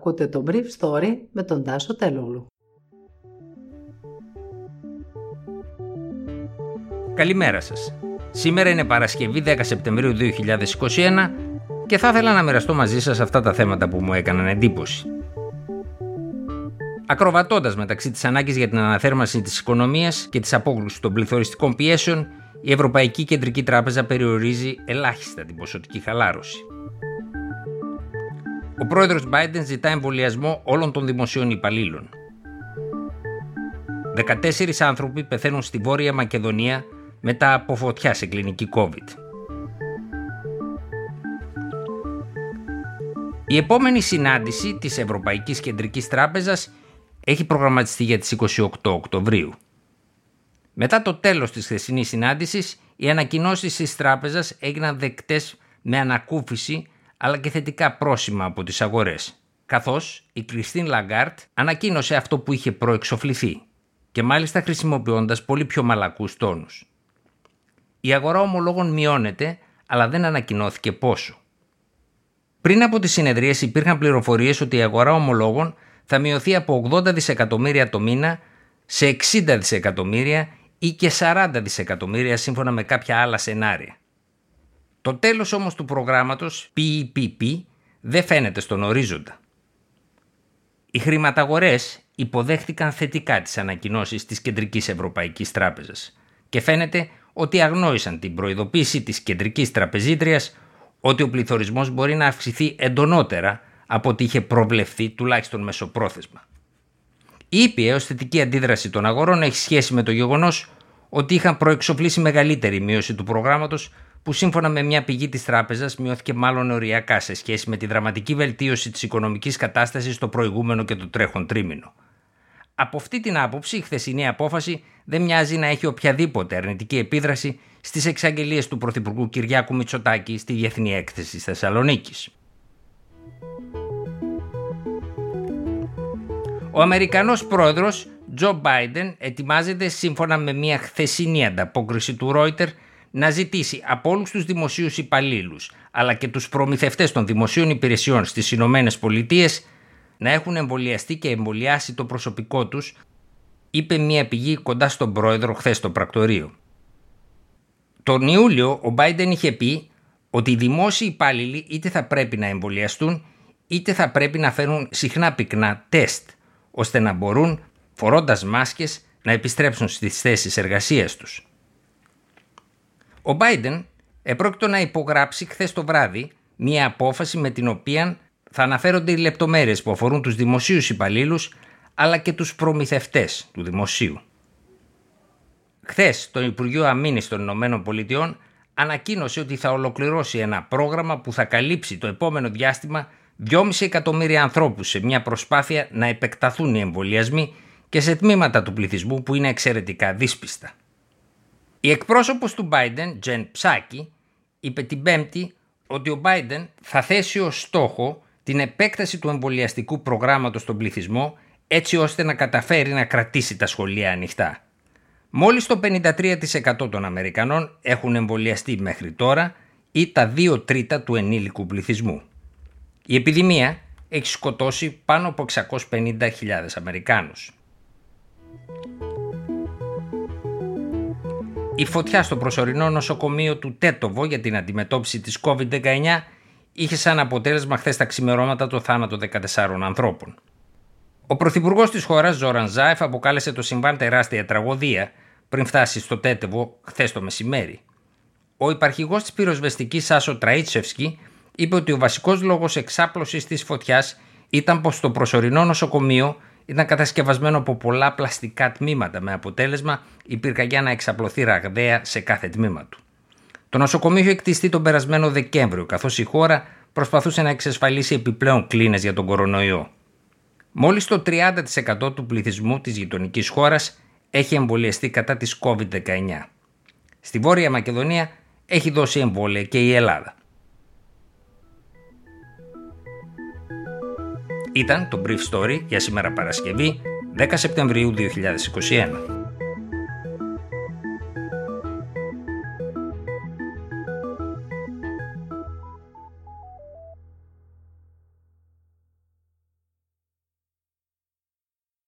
Ακούτε το Brief Story με τον Τάσο Τελούλου. Καλημέρα σας. Σήμερα είναι Παρασκευή 10 Σεπτεμβρίου 2021 και θα ήθελα να μοιραστώ μαζί σας αυτά τα θέματα που μου έκαναν εντύπωση. Ακροβατώντας μεταξύ της ανάγκης για την αναθέρμανση της οικονομίας και της απόκρουσης των πληθωριστικών πιέσεων, η Ευρωπαϊκή Κεντρική Τράπεζα περιορίζει ελάχιστα την ποσοτική χαλάρωση. Ο πρόεδρος Biden ζητά εμβολιασμό όλων των δημοσίων υπαλλήλων. 14 άνθρωποι πεθαίνουν στη Βόρεια Μακεδονία μετά από φωτιά σε κλινική COVID. Η επόμενη συνάντηση της Ευρωπαϊκής Κεντρικής Τράπεζας έχει προγραμματιστεί για τις 28 Οκτωβρίου. Μετά το τέλος της χθεσινής συνάντησης, οι ανακοινώσεις της τράπεζας έγιναν δεκτές με ανακούφιση αλλά και θετικά πρόσημα από τις αγορές, καθώς η Κριστίν Λαγκάρντ ανακοίνωσε αυτό που είχε προεξοφληθεί και μάλιστα χρησιμοποιώντας πολύ πιο μαλακούς τόνους. Η αγορά ομολόγων μειώνεται, αλλά δεν ανακοινώθηκε πόσο. Πριν από τις συνεδρίες υπήρχαν πληροφορίες ότι η αγορά ομολόγων θα μειωθεί από 80 δισεκατομμύρια το μήνα σε 60 δισεκατομμύρια ή και 40 δισεκατομμύρια σύμφωνα με κάποια άλλα σενάρια. Το τέλος όμως του προγράμματος PEPP δεν φαίνεται στον ορίζοντα. Οι χρηματαγορές υποδέχτηκαν θετικά τις ανακοινώσεις της Κεντρικής Ευρωπαϊκής Τράπεζας και φαίνεται ότι αγνόησαν την προειδοποίηση της Κεντρικής Τραπεζίτριας ότι ο πληθωρισμός μπορεί να αυξηθεί εντονότερα από ό,τι είχε προβλεφθεί τουλάχιστον μεσοπρόθεσμα. Η ήπια ως θετική αντίδραση των αγορών έχει σχέση με το γεγονός ότι είχαν προεξοφλήσει μεγαλύτερη μείωση του προγράμματος που σύμφωνα με μια πηγή της τράπεζας μειώθηκε μάλλον οριακά σε σχέση με τη δραματική βελτίωση της οικονομικής κατάστασης στο προηγούμενο και το τρέχον τρίμηνο. Από αυτή την άποψη, η χθεσινή απόφαση δεν μοιάζει να έχει οποιαδήποτε αρνητική επίδραση στις εξαγγελίες του Πρωθυπουργού Κυριάκου Μητσοτάκη στη Διεθνή Έκθεση της Θεσσαλονίκης. Ο Αμερικανός πρόεδρος Τζο Μπάιντεν ετοιμάζεται σύμφωνα με μια χθεσινή ανταπόκριση του Ρόιτερ να ζητήσει από όλους τους δημοσίους υπαλλήλους αλλά και τους προμηθευτές των δημοσίων υπηρεσιών στις Ηνωμένες Πολιτείες να έχουν εμβολιαστεί και εμβολιάσει το προσωπικό τους, είπε μια πηγή κοντά στον πρόεδρο χθες στο πρακτορείο. Τον Ιούλιο ο Biden είχε πει ότι οι δημόσιοι υπάλληλοι είτε θα πρέπει να εμβολιαστούν είτε θα πρέπει να φέρουν συχνά πυκνά τεστ ώστε να μπορούν φορώντας μάσκες να επιστρέψουν στις θέσεις εργασίας τους. Ο Biden επρόκειτο να υπογράψει χθες το βράδυ μια απόφαση με την οποία θα αναφέρονται οι λεπτομέρειες που αφορούν τους δημοσίους υπαλλήλους αλλά και τους προμηθευτές του δημοσίου. Χθες το Υπουργείο Αμήνης των Ηνωμένων Πολιτειών ανακοίνωσε ότι θα ολοκληρώσει ένα πρόγραμμα που θα καλύψει το επόμενο διάστημα 2,5 εκατομμύρια ανθρώπους σε μια προσπάθεια να επεκταθούν οι εμβολιασμοί και σε τμήματα του πληθυσμού που είναι εξαιρετικά δύσπιστα. Η εκπρόσωπος του Biden, Τζεν Ψάκη, είπε την Πέμπτη ότι ο Biden θα θέσει ως στόχο την επέκταση του εμβολιαστικού προγράμματος στον πληθυσμό έτσι ώστε να καταφέρει να κρατήσει τα σχολεία ανοιχτά. Μόλις το 53% των Αμερικανών έχουν εμβολιαστεί μέχρι τώρα ή τα 2 τρίτα του ενήλικου πληθυσμού. Η επιδημία έχει σκοτώσει πάνω από 650.000 Αμερικάνους. Η φωτιά στο προσωρινό νοσοκομείο του Τέτοβο για την αντιμετώπιση της COVID-19 είχε σαν αποτέλεσμα χθες τα ξημερώματα το θάνατο 14 ανθρώπων. Ο πρωθυπουργός της χώρας, Ζόραν Ζάεφ, αποκάλεσε το συμβάν τεράστια τραγωδία πριν φτάσει στο Τέτεβο χθες το μεσημέρι. Ο υπαρχηγός της πυροσβεστικής Άσο Τραίτσευσκι είπε ότι ο βασικός λόγος εξάπλωσης της φωτιάς ήταν πως το προσωρινό νοσοκομείο ήταν κατασκευασμένο από πολλά πλαστικά τμήματα με αποτέλεσμα η πυρκαγιά να εξαπλωθεί ραγδαία σε κάθε τμήμα του. Το νοσοκομείο είχε εκτιστεί τον περασμένο Δεκέμβριο, καθώς η χώρα προσπαθούσε να εξασφαλίσει επιπλέον κλίνες για τον κορονοϊό. Μόλις το 30% του πληθυσμού της γειτονικής χώρας έχει εμβολιαστεί κατά της COVID-19. Στη Βόρεια Μακεδονία έχει δώσει εμβόλια και η Ελλάδα. Ήταν το Brief Story για σήμερα Παρασκευή 10 Σεπτεμβρίου 2021.